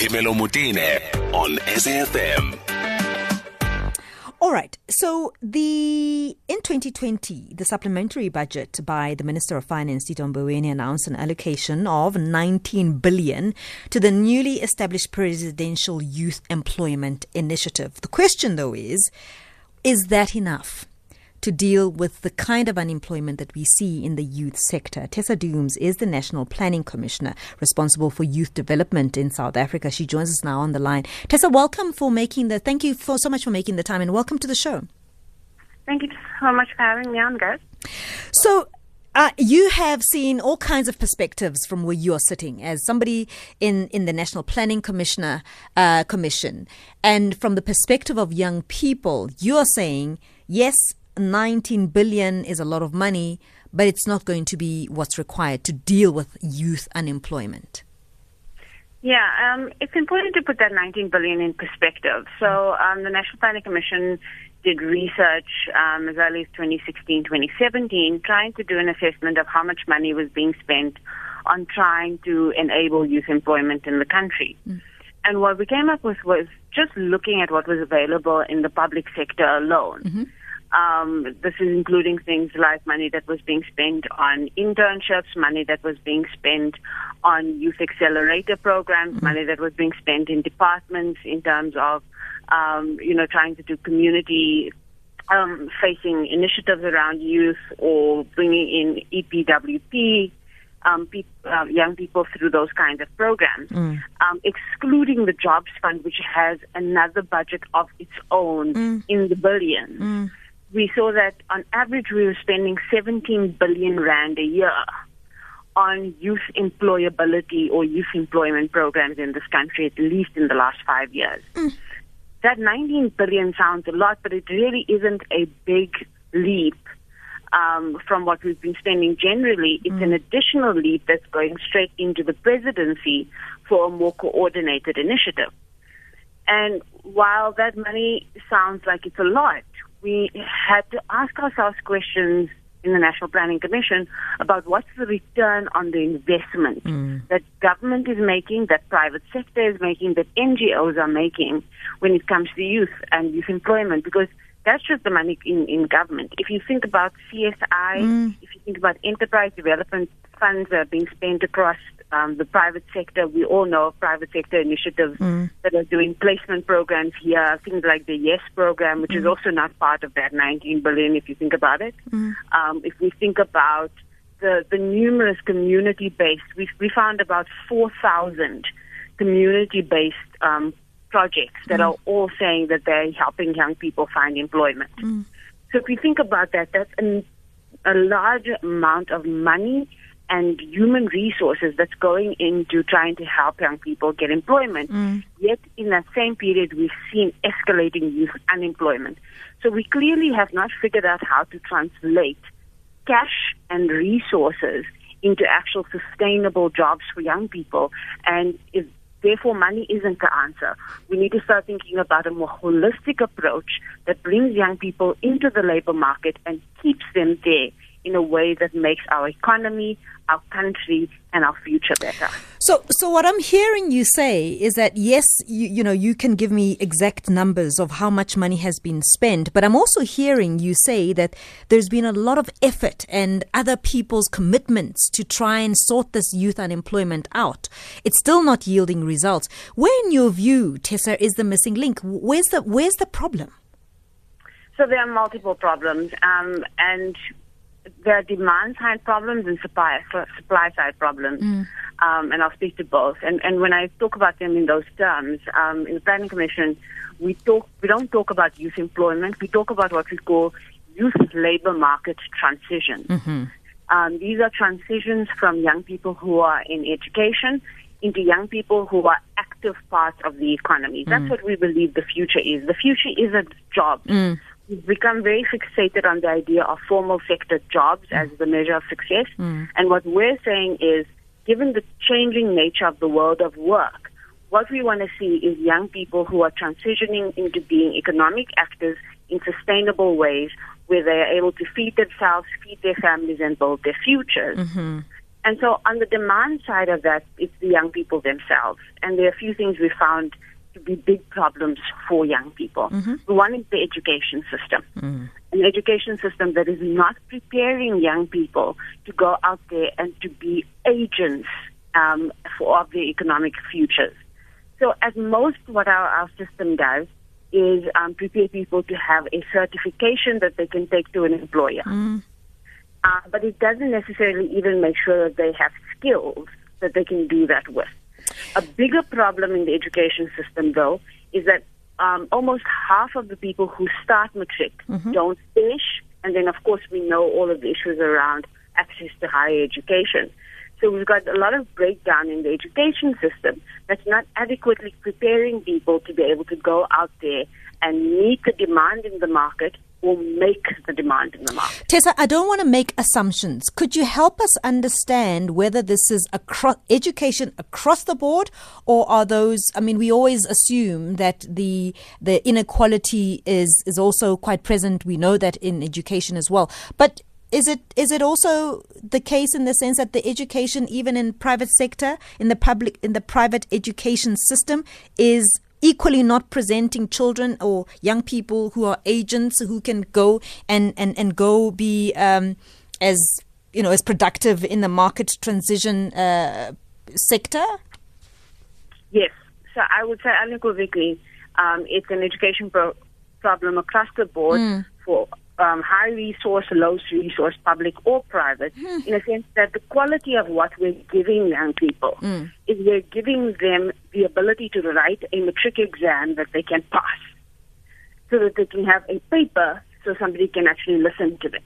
Phemelo Motene on SAFM. All right. So the in 2020, the supplementary budget by the Minister of Finance Tito Mboweni announced an allocation of 19 billion to the newly established Presidential Youth Employment Initiative. The question though is is that enough? To deal with the kind of unemployment that we see in the youth sector. Tessa Dooms is the National Planning Commissioner responsible for youth development in South Africa. She joins us now on the line. Tessa, welcome for making the thank you for so much for making the time and welcome to the show. Thank you so much for having me on, guys. So uh, you have seen all kinds of perspectives from where you're sitting as somebody in, in the National Planning Commissioner uh, Commission, and from the perspective of young people, you are saying yes, 19 billion is a lot of money, but it's not going to be what's required to deal with youth unemployment. Yeah, um, it's important to put that 19 billion in perspective. So um, the National Planning Commission did research um, as early as 2016, 2017, trying to do an assessment of how much money was being spent on trying to enable youth employment in the country. Mm. And what we came up with was just looking at what was available in the public sector alone. Mm-hmm um, this is including things like money that was being spent on internships, money that was being spent on youth accelerator programs, mm-hmm. money that was being spent in departments in terms of, um, you know, trying to do community um, facing initiatives around youth or bringing in EPWP. Um, pe- uh, young people through those kinds of programs, mm. um, excluding the Jobs Fund, which has another budget of its own mm. in the billions. Mm we saw that on average we were spending 17 billion rand a year on youth employability or youth employment programs in this country, at least in the last five years. Mm. That 19 billion sounds a lot, but it really isn't a big leap um, from what we've been spending generally. It's mm. an additional leap that's going straight into the presidency for a more coordinated initiative. And while that money sounds like it's a lot, we had to ask ourselves questions in the National Planning Commission about what's the return on the investment mm. that government is making, that private sector is making, that NGOs are making when it comes to youth and youth employment because that's just the money in, in government. If you think about CSI, mm. if you think about enterprise development funds that are being spent across um, the private sector. We all know of private sector initiatives mm. that are doing placement programs here, things like the YES program, which mm. is also not part of that 19 billion if you think about it. Mm. Um, if we think about the, the numerous community-based, we, we found about 4,000 community-based um, projects that mm. are all saying that they're helping young people find employment. Mm. So if we think about that, that's an, a large amount of money and human resources that's going into trying to help young people get employment. Mm. Yet in that same period, we've seen escalating youth unemployment. So we clearly have not figured out how to translate cash and resources into actual sustainable jobs for young people. And if therefore money isn't the answer, we need to start thinking about a more holistic approach that brings young people into the labor market and keeps them there in a way that makes our economy, our country, and our future better. So, so what I'm hearing you say is that yes, you, you know, you can give me exact numbers of how much money has been spent, but I'm also hearing you say that there's been a lot of effort and other people's commitments to try and sort this youth unemployment out. It's still not yielding results. Where, in your view, Tessa, is the missing link? Where's the where's the problem? So there are multiple problems, um, and there are demand side problems and supply supply side problems, mm. um, and I'll speak to both. And and when I talk about them in those terms, um, in the planning commission, we talk we don't talk about youth employment. We talk about what we call youth labor market transition. Mm-hmm. Um, these are transitions from young people who are in education into young people who are active parts of the economy. That's mm. what we believe the future is. The future isn't jobs. Mm become very fixated on the idea of formal sector jobs mm. as the measure of success. Mm. And what we're saying is, given the changing nature of the world of work, what we want to see is young people who are transitioning into being economic actors in sustainable ways where they are able to feed themselves, feed their families, and build their futures. Mm-hmm. And so on the demand side of that, it's the young people themselves. And there are a few things we found to be big problems for young people. Mm-hmm. One is the education system. Mm. An education system that is not preparing young people to go out there and to be agents um, for of their economic futures. So, at most, what our, our system does is um, prepare people to have a certification that they can take to an employer. Mm. Uh, but it doesn't necessarily even make sure that they have skills that they can do that with. A bigger problem in the education system, though, is that um, almost half of the people who start matric mm-hmm. don't finish, and then of course we know all of the issues around access to higher education. So we've got a lot of breakdown in the education system that's not adequately preparing people to be able to go out there and meet the demand in the market or make the demand in the market. Tessa, I don't want to make assumptions. Could you help us understand whether this is across education across the board, or are those? I mean, we always assume that the the inequality is is also quite present. We know that in education as well, but is it is it also the case in the sense that the education even in private sector in the public in the private education system is equally not presenting children or young people who are agents who can go and and, and go be um, as you know as productive in the market transition uh, sector yes so i would say unequivocally um, it's an education pro- problem across the board mm. for um, high resource, low resource, public or private, mm. in a sense that the quality of what we're giving young people mm. is we're giving them the ability to write a matric exam that they can pass so that they can have a paper so somebody can actually listen to them.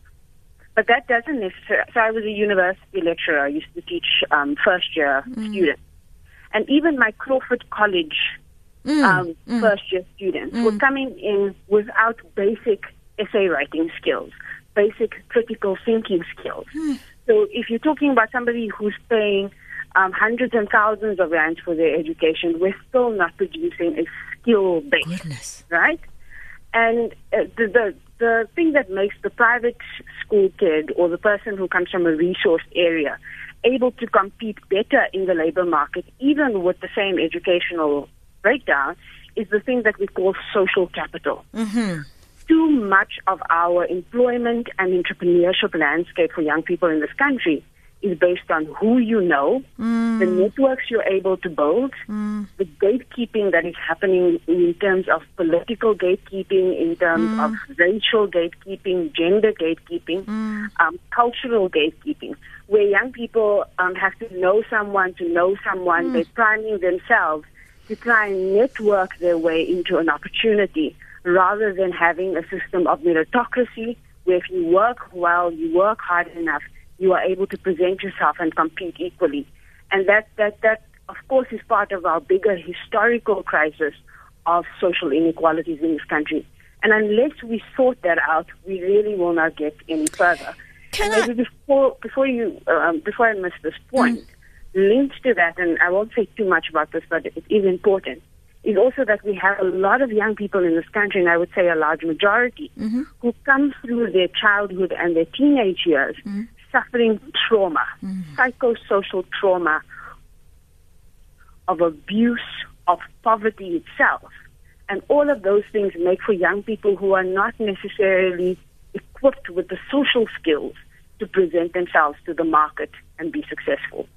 But that doesn't necessarily, so I was a university lecturer. I used to teach um, first year mm. students. And even my Crawford College mm. um, mm. first year students were mm. coming in without basic essay writing skills, basic critical thinking skills. Hmm. So if you're talking about somebody who's paying um, hundreds and thousands of rands for their education, we're still not producing a skill base, Goodness. right? And uh, the, the the thing that makes the private school kid or the person who comes from a resource area able to compete better in the labor market, even with the same educational breakdown, is the thing that we call social capital. Mm-hmm too much of our employment and entrepreneurship landscape for young people in this country is based on who you know, mm. the networks you're able to build, mm. the gatekeeping that is happening in terms of political gatekeeping, in terms mm. of racial gatekeeping, gender gatekeeping, mm. um, cultural gatekeeping, where young people um, have to know someone to know someone. Mm. They're priming themselves to try and network their way into an opportunity rather than having a system of meritocracy where if you work well, you work hard enough, you are able to present yourself and compete equally. And that, that, that of course, is part of our bigger historical crisis of social inequalities in this country. And unless we sort that out, we really will not get any further. Can and maybe before before you um, before I miss this point, mm. linked to that, and I won't say too much about this, but it is important is also that we have a lot of young people in this country, and I would say a large majority, mm-hmm. who come through their childhood and their teenage years mm-hmm. suffering trauma, mm-hmm. psychosocial trauma of abuse, of poverty itself. And all of those things make for young people who are not necessarily equipped with the social skills to present themselves to the market and be successful.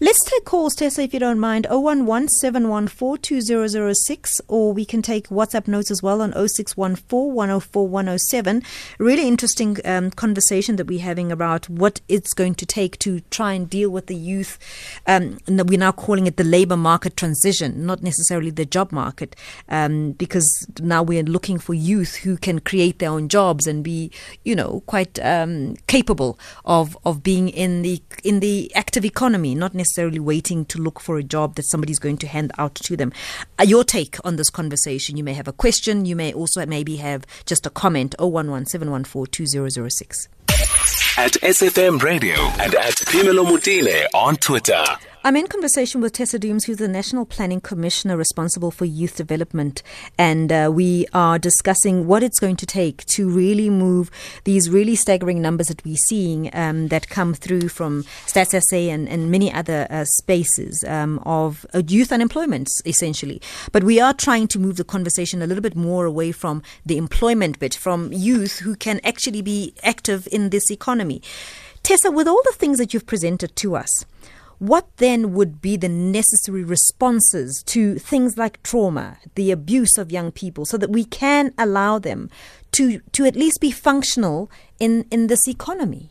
Let's take calls, Tessa, if you don't mind. 0117142006, or we can take WhatsApp notes as well on 0614 Really interesting um, conversation that we're having about what it's going to take to try and deal with the youth. Um, we're now calling it the labor market transition, not necessarily the job market, um, because now we're looking for youth who can create their own jobs and be, you know, quite um, capable of, of being in the in the active economy, not necessarily waiting to look for a job that somebody's going to hand out to them. Uh, your take on this conversation? You may have a question. You may also maybe have just a comment. 011 2006 At SAFM Radio and at Phemelo Motene on Twitter. I'm in conversation with Tessa Dooms, who's the National Planning Commissioner responsible for youth development. And uh, we are discussing what it's going to take to really move these really staggering numbers that we're seeing um, that come through from Stats SA and, and many other uh, spaces um, of uh, youth unemployment, essentially. But we are trying to move the conversation a little bit more away from the employment bit, from youth who can actually be active in this economy. Tessa, with all the things that you've presented to us, what then would be the necessary responses to things like trauma, the abuse of young people, so that we can allow them to, to at least be functional in, in this economy?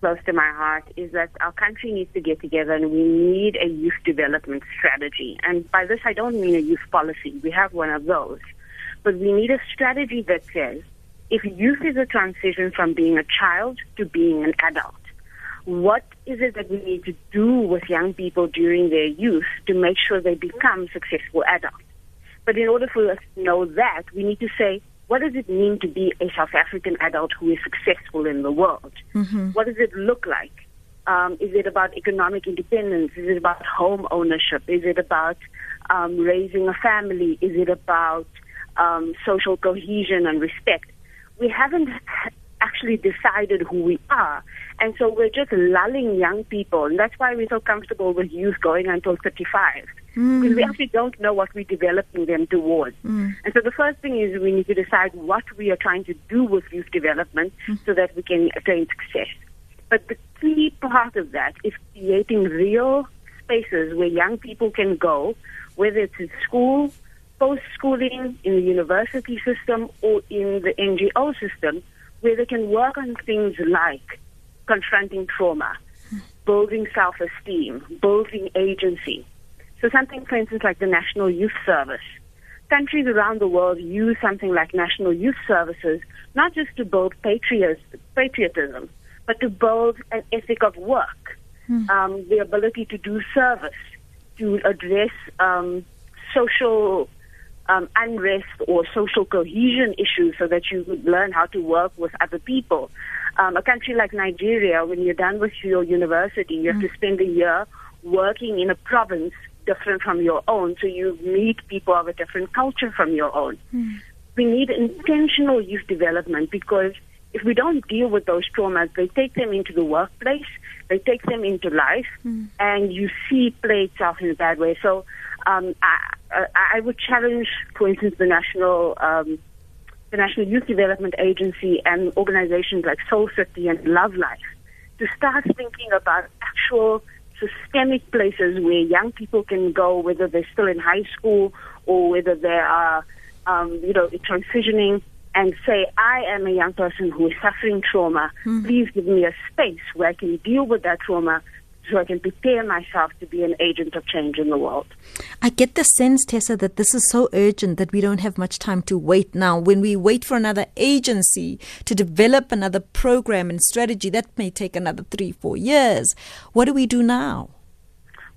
Close to my heart is that our country needs to get together and we need a youth development strategy. And by this, I don't mean a youth policy. We have one of those. But we need a strategy that says if youth is a transition from being a child to being an adult, what is it that we need to do with young people during their youth to make sure they become successful adults? But in order for us to know that, we need to say, what does it mean to be a South African adult who is successful in the world? Mm-hmm. What does it look like? Um, is it about economic independence? Is it about home ownership? Is it about um, raising a family? Is it about um, social cohesion and respect? We haven't actually decided who we are. And so we're just lulling young people. And that's why we're so comfortable with youth going until 35. Mm. Because we actually don't know what we're developing them towards. Mm. And so the first thing is we need to decide what we are trying to do with youth development mm. so that we can attain success. But the key part of that is creating real spaces where young people can go, whether it's in school, post schooling, in the university system, or in the NGO system, where they can work on things like confronting trauma, building self-esteem, building agency. So something, for instance, like the National Youth Service. Countries around the world use something like National Youth Services not just to build patriotism, but to build an ethic of work, mm. um, the ability to do service, to address um, social um, unrest or social cohesion issues so that you would learn how to work with other people. Um, a country like Nigeria, when you're done with your university, you have mm. to spend a year working in a province different from your own, so you meet people of a different culture from your own. Mm. We need intentional youth development because if we don't deal with those traumas, they take them into the workplace, they take them into life, mm. and you see play itself in a bad way. So um, I, I, would challenge, for instance, the national um, the National Youth Development Agency and organizations like Soul City and Love Life to start thinking about actual systemic places where young people can go, whether they're still in high school or whether they are, um, you know, transitioning, and say, I am a young person who is suffering trauma. Mm. Please give me a space where I can deal with that trauma so I can prepare myself to be an agent of change in the world. I get the sense, Tessa, that this is so urgent that we don't have much time to wait now. When we wait for another agency to develop another program and strategy, that may take another three, four years. What do we do now?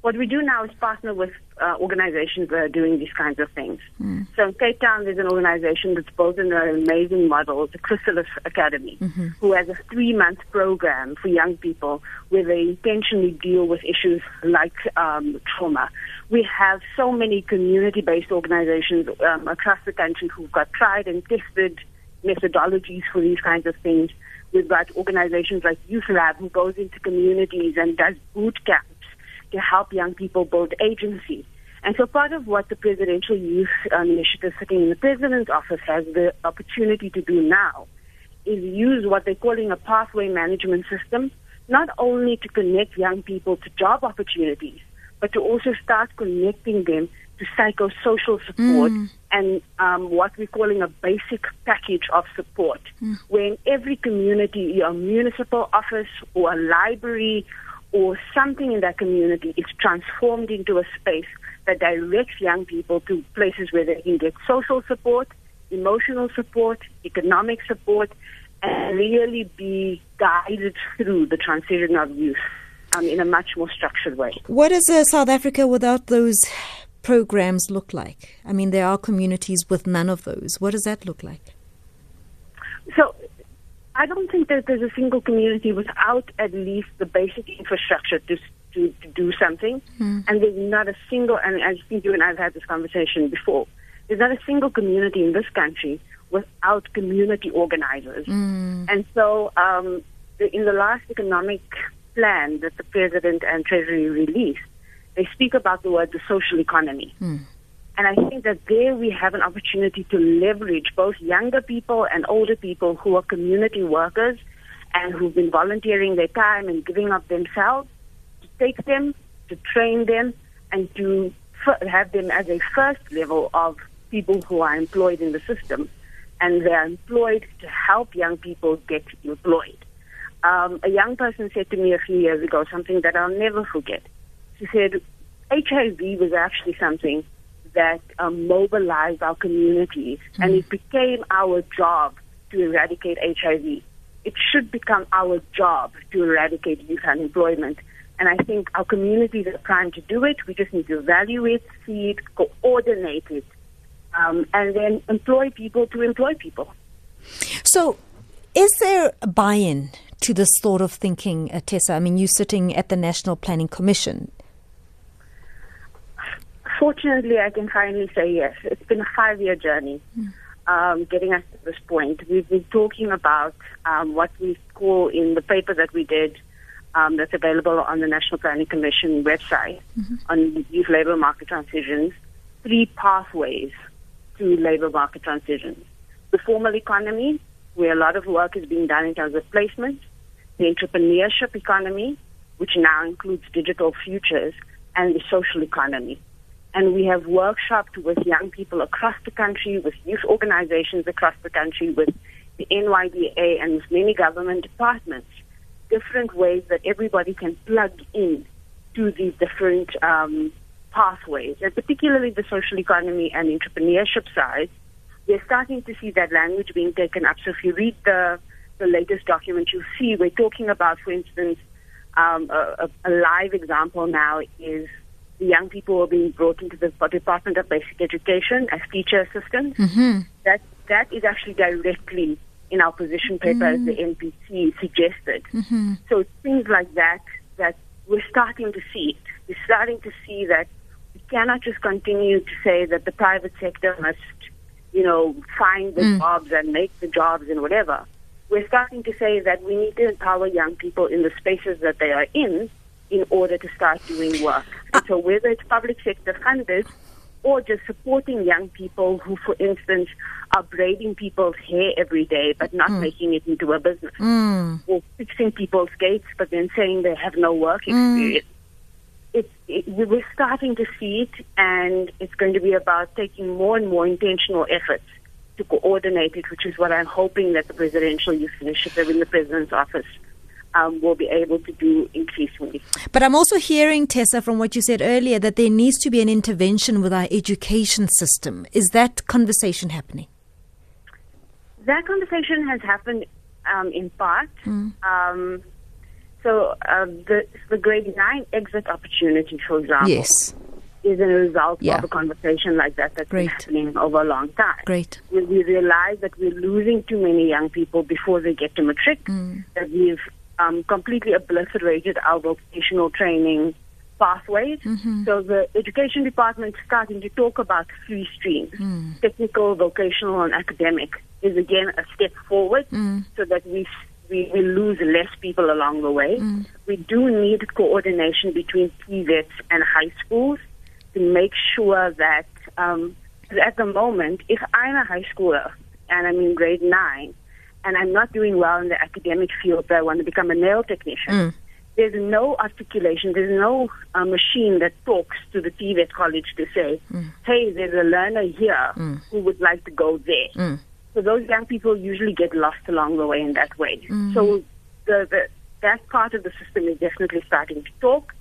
What we do now is partner with uh, organizations that are doing these kinds of things. Mm. So in Cape Town, there's an organization that's built in an amazing model, the Chrysalis Academy, mm-hmm. who has a three-month program for young people where they intentionally deal with issues like um, trauma. We have so many community-based organizations um, across the country who've got tried and tested methodologies for these kinds of things. We've got organizations like Youth Lab who goes into communities and does boot camps to help young people build agency. And so part of what the Presidential Youth um, Initiative sitting in the President's office has the opportunity to do now is use what they're calling a pathway management system, not only to connect young people to job opportunities, but to also start connecting them to psychosocial support mm. and um, what we're calling a basic package of support, mm. where in every community, your municipal office or a library or something in that community is transformed into a space that directs young people to places where they can get social support, emotional support, economic support, and really be guided through the transition of youth um, in a much more structured way. What does uh, South Africa without those programs look like? I mean, there are communities with none of those. What does that look like? So I don't think that there's a single community without at least the basic infrastructure to to, to do something. Mm. And there's not a single, and I think you and I have had this conversation before. There's not a single community in this country without community organizers. Mm. And so, um, the, in the last economic plan that the president and Treasury released, they speak about the word the social economy. Mm. And I think that there we have an opportunity to leverage both younger people and older people who are community workers and who've been volunteering their time and giving up themselves to take them, to train them, and to have them as a first level of people who are employed in the system. And they're employed to help young people get employed. Um, a young person said to me a few years ago something that I'll never forget. She said, HIV was actually something that um, mobilized our communities, mm. and it became our job to eradicate HIV. It should become our job to eradicate youth unemployment. And I think our communities are trying to do it. We just need to value it, see it, coordinate it, um, and then employ people to employ people. So, is there a buy in to this sort of thinking, uh, Tessa? I mean, you're sitting at the National Planning Commission fortunately, I can finally say yes. It's been a five year journey um, getting us to this point. We've been talking about um, what we call in the paper that we did um, that's available on the National Planning Commission website mm-hmm. on youth labor market transitions, three pathways to labor market transitions. The formal economy, where a lot of work is being done in terms of placement, the entrepreneurship economy, which now includes digital futures, and the social economy, and we have workshopped with young people across the country, with youth organizations across the country, with the NYDA and with many government departments, different ways that everybody can plug in to these different um, pathways, and particularly the social economy and entrepreneurship side. We're starting to see that language being taken up. So if you read the the latest document, you'll see we're talking about, for instance, um, a, a live example now is the young people are being brought into the Department of Basic Education as teacher assistants. Mm-hmm. That that is actually directly in our position paper mm-hmm. as the mm. NPC suggested. Mm-hmm. So things like that that we're starting to see. We're starting to see that we cannot just continue to say that the private sector must, you know, find the mm. jobs and make the jobs and whatever. We're starting to say that we need to empower young people in the spaces that they are in in order to start doing work. So whether it's public sector funded or just supporting young people who, for instance, are braiding people's hair every day but not mm. making it into a business, mm. or fixing people's gates but then saying they have no work hmm. experience. Mm. It, it, we're starting to see it, and it's going to be about taking more and more intentional efforts to coordinate it, which is what I'm hoping that the Presidential Youth Initiative in the President's office um, will be able to do increasingly. But I'm also hearing, Tessa, from what you said earlier, that there needs to be an intervention with our education system. Is that conversation happening? That conversation has happened um, in part. Mm. Um, so uh, the, the grade 9 exit opportunity, for example. Yes is a result yeah. of a conversation like that that's Great. been happening over a long time. Great. We, we realize that we're losing too many young people before they get to matric, mm. that we've um, completely obliterated our vocational training pathways. Mm-hmm. So the education department starting to talk about three streams: mm. technical, vocational, and academic is again a step forward, mm. so that we, we we lose less people along the way. Mm. We do need coordination between TVETs and high schools to make sure that um, at the moment, if I'm a high schooler and I'm in grade nine and I'm not doing well in the academic field, but I want to become a nail technician. Mm. There's no articulation, there's no uh, machine that talks to the TVET college to say, mm. hey, there's a learner here mm. who would like to go there. Mm. So those young people usually get lost along the way in that way. Mm. So the, the, that part of the system is definitely starting to talk.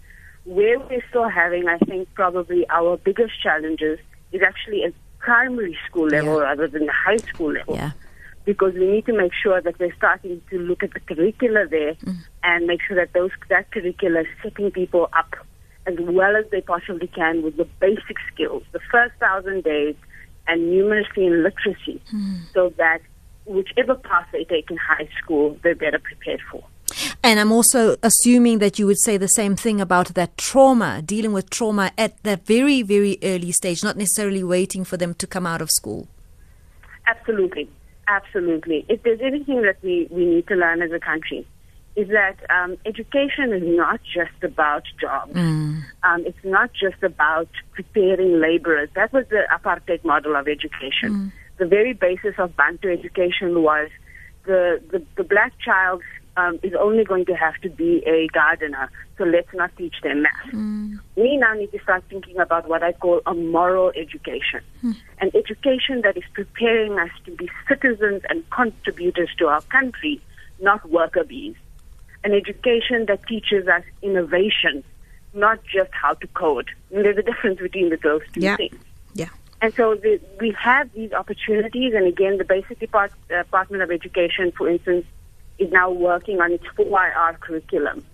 Where we're still having, I think, probably our biggest challenges is actually at primary school level yeah. rather than the high school level. Yeah because we need to make sure that we're starting to look at the curricula there mm. and make sure that those that curricula is setting people up as well as they possibly can with the basic skills, the first thousand days and numeracy and literacy, mm. so that whichever path they take in high school, they're better prepared for. And I'm also assuming that you would say the same thing about that trauma, dealing with trauma at that very, very early stage, not necessarily waiting for them to come out of school. Absolutely. Absolutely. If there's anything that we, we need to learn as a country, is that um, education is not just about jobs. Mm. Um, it's not just about preparing laborers. That was the apartheid model of education. Mm. The very basis of Bantu education was the, the, the black child um, is only going to have to be a gardener, so let's not teach them math. Mm. We now need to start thinking about what I call a moral education, mm. an education that is preparing us to be citizens and contributors to our country, not worker bees. An education that teaches us innovation, not just how to code. And there's a difference between the, those two yeah. things. Yeah. And so the, we have these opportunities, and again, the basic Depart- uh, Department of Education, for instance, is now working on its 4IR curriculum.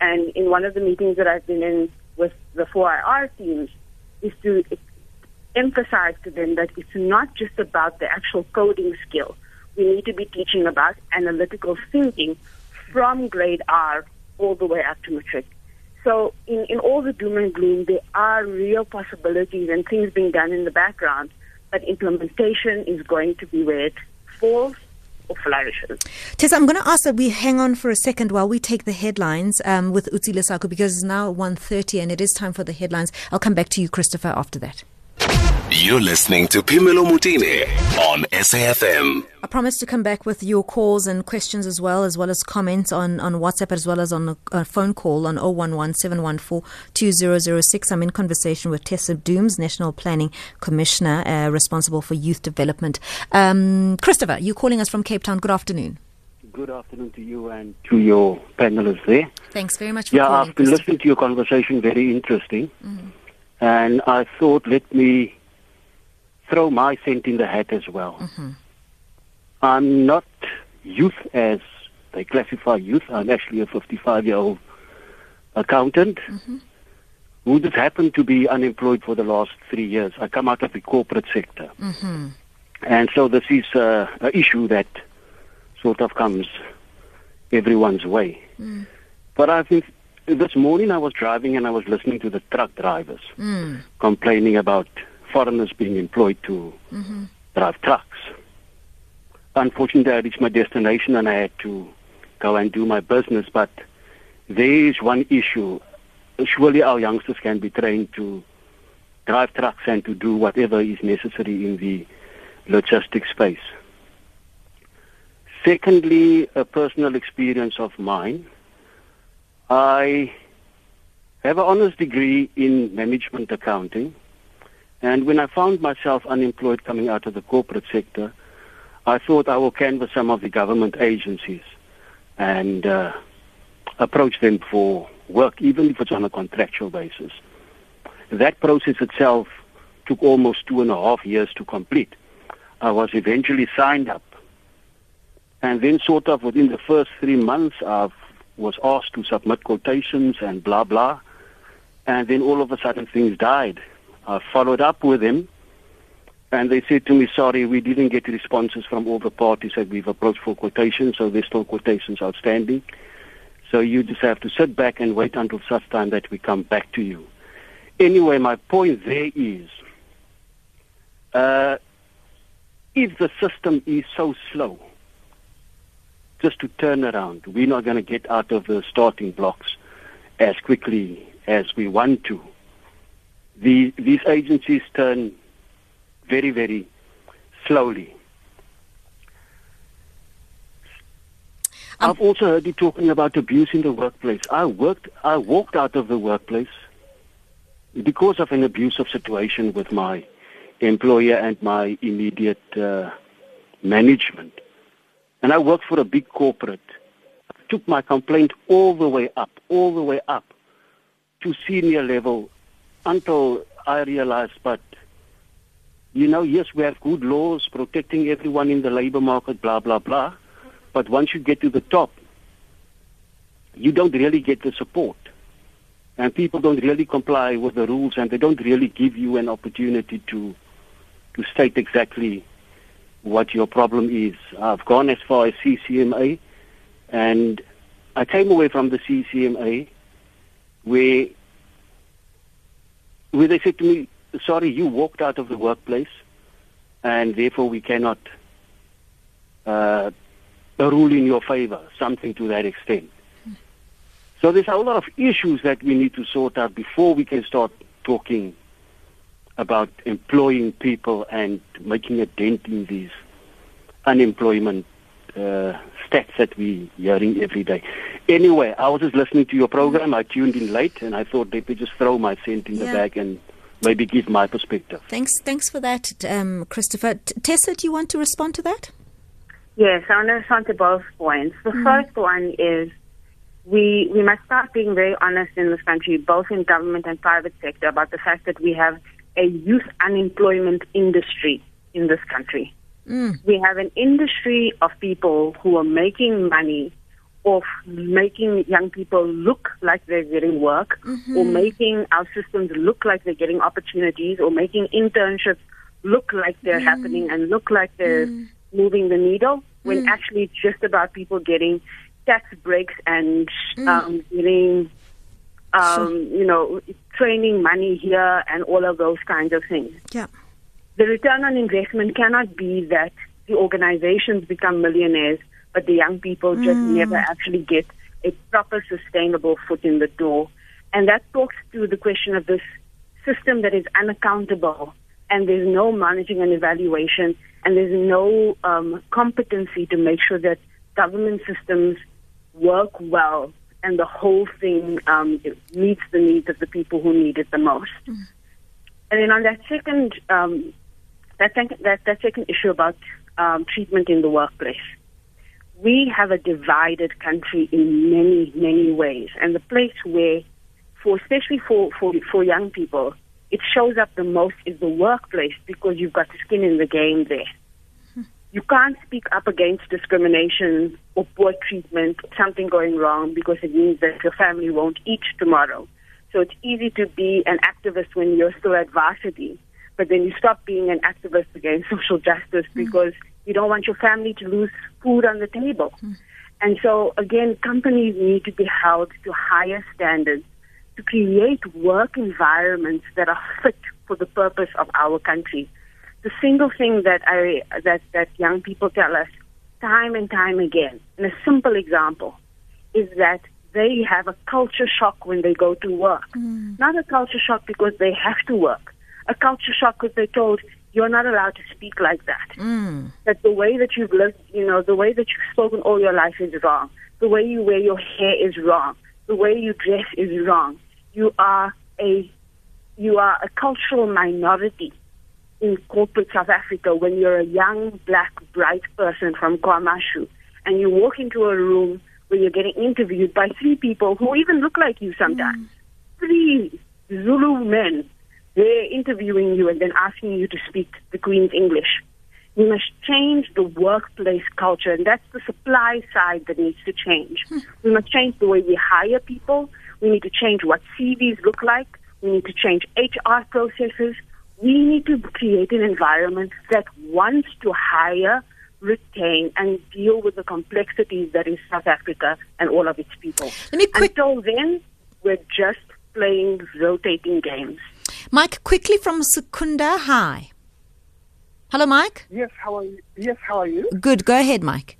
And in one of the meetings that I've been in with the 4IR teams is to emphasize to them that it's not just about the actual coding skill. We need to be teaching about analytical thinking from grade R all the way up to matric. So in, in all the doom and gloom, there are real possibilities and things being done in the background, but implementation is going to be where it falls flourishes. Tessa, I'm going to ask that we hang on for a second while we take the headlines um, with Utsi Lesako because it's now 1.30 and it is time for the headlines. I'll come back to you, Christopher, after that. You're listening to Phemelo Motene on SAFM. I promise to come back with your calls and questions as well, as well as comments on, on WhatsApp, as well as on a, a phone call on 011-714-2006. I'm in conversation with Tessa Dooms, National Planning Commissioner, uh, responsible for youth development. Um, Christopher, you're calling us from Cape Town. Good afternoon. Good afternoon to you and to your panelists there. Thanks very much for yeah, calling. I've been listening to your conversation, very interesting. Mm-hmm. And I thought, let me throw my cent in the hat as well. Mm-hmm. I'm not youth as they classify youth. I'm actually a 55 year old accountant mm-hmm. who just happened to be unemployed for the last three years. I come out of the corporate sector. Mm-hmm. And so this is uh, an issue that sort of comes everyone's way. Mm. But I think this morning I was driving and I was listening to the truck drivers mm. complaining about foreigners being employed to mm-hmm. drive trucks. Unfortunately, I reached my destination and I had to go and do my business. But there is one issue. Surely our youngsters can be trained to drive trucks and to do whatever is necessary in the logistics space. Secondly, a personal experience of mine. I have an honors degree in management accounting. And when I found myself unemployed coming out of the corporate sector, I thought I will canvass some of the government agencies and uh, approach them for work, even if it's on a contractual basis. That process itself took almost two and a half years to complete. I was eventually signed up. And then sort of within the first three months, I was asked to submit quotations and blah, blah. And then all of a sudden things died. I followed up with them, and they said to me, sorry, we didn't get responses from all the parties that we've approached for quotations, so there's still quotations outstanding. So you just have to sit back and wait until such time that we come back to you. Anyway, my point there is, uh, if the system is so slow, just to turn around, we're not going to get out of the starting blocks as quickly as we want to the, these agencies turn very, very slowly. Um, I've also heard you talking about abuse in the workplace. I worked, I walked out of the workplace because of an abusive situation with my employer and my immediate uh, management. And I worked for a big corporate. I took my complaint all the way up, all the way up to senior level until I realized, but you know, yes, we have good laws protecting everyone in the labor market, blah, blah, blah. But once you get to the top, you don't really get the support. And people don't really comply with the rules and they don't really give you an opportunity to, to state exactly what your problem is. I've gone as far as CCMA, and I came away from the CCMA where where they said to me, "Sorry, you walked out of the workplace, and therefore we cannot uh, rule in your favor." Something to that extent. So there's a whole lot of issues that we need to sort out before we can start talking about employing people and making a dent in these unemployment uh, stats that we're hearing every day. Anyway, I was just listening to your program. I tuned in late, and I thought let me just throw my cent in Yeah. the bag and maybe give my perspective. Thanks, thanks for that, um, Christopher. T- Tessa, do you want to respond to that? Yes, I want to respond to both points. The first one is we we must start being very honest in this country, both in government and private sector, about the fact that we have a youth unemployment industry in this country. Mm. We have an industry of people who are making money off making young people look like they're getting work or mm-hmm. making our systems look like they're getting opportunities or making internships look like they're mm. happening and look like they're mm. moving the needle when actually it's just about people getting tax breaks and um, getting um, you know training money here and all of those kinds of things. Yeah. The return on investment cannot be that the organizations become millionaires, but the young people just never actually get a proper sustainable foot in the door. And that talks to the question of this system that is unaccountable and there's no managing and evaluation and there's no um, competency to make sure that government systems work well and the whole thing um, meets the needs of the people who need it the most. And then on that second, um, that, that that second issue about um, treatment in the workplace, we have a divided country in many many ways, and the place where, for especially for for for young people, it shows up the most is the workplace because you've got skin in the game there. You can't speak up against discrimination or poor treatment, something going wrong, because it means that your family won't eat tomorrow. So it's easy to be an activist when you're still at varsity, but then you stop being an activist against social justice hmm. because you don't want your family to lose food on the table. Hmm. And so, again, companies need to be held to higher standards to create work environments that are fit for the purpose of our country. The single thing that I that that young people tell us time and time again, and a simple example, is that they have a culture shock when they go to work. Hmm. Not a culture shock because they have to work. A culture shock because they're told you're not allowed to speak like that. Mm. That the way that you've lived, you know, the way that you've spoken all your life is wrong. The way you wear your hair is wrong. The way you dress is wrong. You are a you are a cultural minority in corporate South Africa when you're a young, black, bright person from Kwamashu and you walk into a room where you're getting interviewed by three people who even look like you sometimes. Mm. Three Zulu men. They're interviewing you and then asking you to speak the Queen's English. We must change the workplace culture, and that's the supply side that needs to change. Hmm. We must change the way we hire people. We need to change what CVs look like. We need to change HR processes. We need to create an environment that wants to hire, retain, and deal with the complexities that is South Africa and all of its people. Let me quick- Until then, we're just playing rotating games. Mike, quickly from Secunda hi. Hello, Mike. Yes, how are you? Yes, how are you? Good. Go ahead, Mike.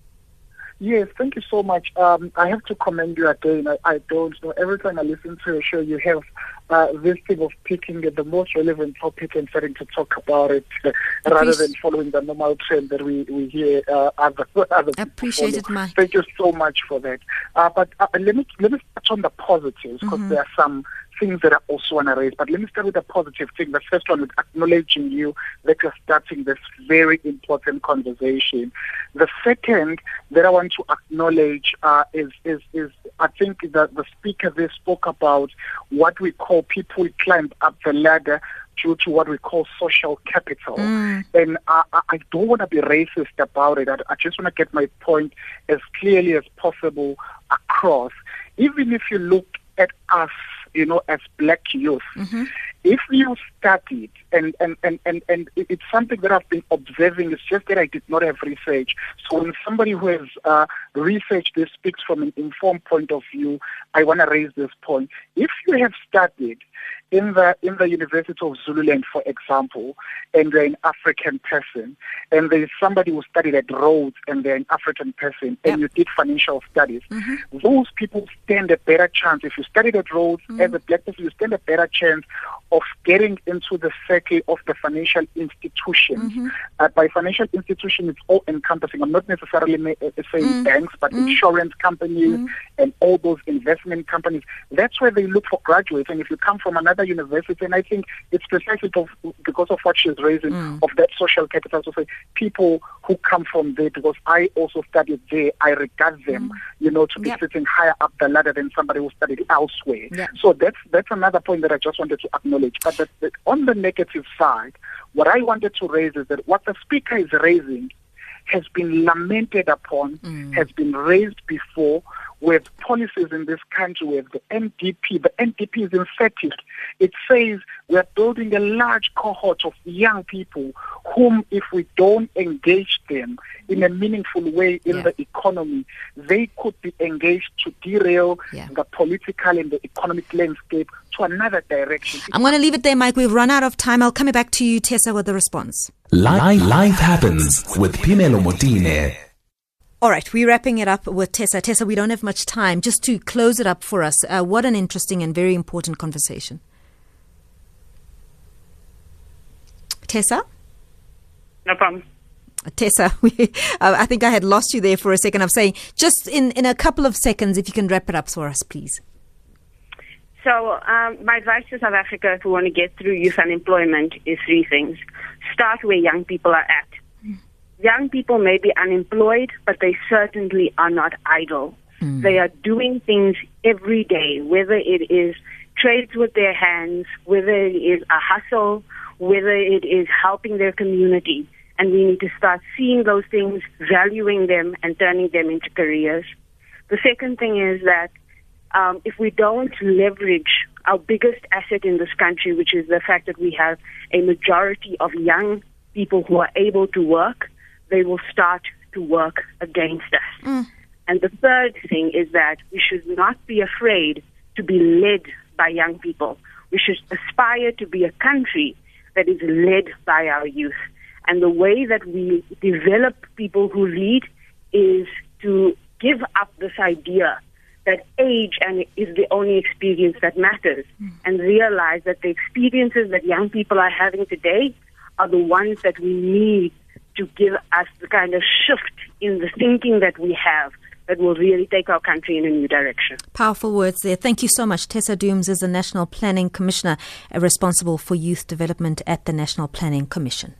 Yes, thank you so much. Um, I have to commend you again. I, I don't know. Every time I listen to your show, you have uh, this thing of picking the most relevant topic and starting to talk about it uh, rather than following the normal trend that we, we hear uh, other, other Appreciate it, Mike. Thank you so much for that. Uh, but uh, let me let me touch on the positives because Mm-hmm. there are some things that I also want to raise. But let me start with a positive thing. The first one is acknowledging you that you're starting this very important conversation. The second that I want to acknowledge uh, is, is is I think that the speaker there spoke about what we call people climb up the ladder due to what we call social capital. And I, I I don't want to be racist about it. I, I just want to get my point as clearly as possible across. Even if you look at us, you know, as black youth, if you studied, and, and, and, and, and it's something that I've been observing, it's just that I did not have research. So when somebody who has uh, researched this speaks from an informed point of view, I want to raise this point. If you have studied in the in the University of Zululand, for example, and they're an African person, and there's somebody who studied at Rhodes and they're an African person, and you did financial studies, mm-hmm. those people stand a better chance. If you studied at Rhodes mm-hmm. as a black person, you stand a better chance of getting into the circle of the financial institutions. Mm-hmm. Uh, by financial institution, it's all encompassing. I'm not necessarily ma- uh, saying mm-hmm. banks, but mm-hmm. insurance companies mm-hmm. and all those investment companies. That's where they look for graduates. And if you come from another university, and I think it's precisely because of what she's raising mm. of that social capital. So say people who come from there, because I also studied there, I regard them, mm. you know, to be yep. sitting higher up the ladder than somebody who studied elsewhere. Yep. So that's that's another point that I just wanted to acknowledge. But that, that on the negative side, what I wanted to raise is that what the speaker is raising has been lamented upon, mm. has been raised before, with policies in this country, We have the NDP. The NDP is emphatic. It says we are building a large cohort of young people whom, if we don't engage them in a meaningful way in yeah. the economy, they could be engaged to derail yeah. the political and the economic landscape to another direction. I'm going to leave it there, Mike. We've run out of time. I'll come back to you, Tessa, with the response. Life, life happens with Phemelo Motene. All right, we're wrapping it up with Tessa. Tessa, we don't have much time. Just to close it up for us, uh, what an interesting and very important conversation. Tessa? No problem. Tessa, we, uh, I think I had lost you there for a second. I'm saying just in, in a couple of seconds, if you can wrap it up for us, please. So, um, my advice to South Africa if we want to get through youth unemployment is three things. Start where young people are at young people may be unemployed, but they certainly are not idle. Mm. They are doing things every day, whether it is trades with their hands, whether it is a hustle, whether it is helping their community. And we need to start seeing those things, valuing them, and turning them into careers. The second thing is that um, if we don't leverage our biggest asset in this country, which is the fact that we have a majority of young people who are able to work, they will start to work against us. Mm. And the third thing is that we should not be afraid to be led by young people. We should aspire to be a country that is led by our youth. And the way that we develop people who lead is to give up this idea that age and is the only experience that matters mm. and realize that the experiences that young people are having today are the ones that we need to give us the kind of shift in the thinking that we have that will really take our country in a new direction. Powerful words there. Thank you so much. Tessa Dooms is the National Planning Commissioner uh, responsible for youth development at the National Planning Commission.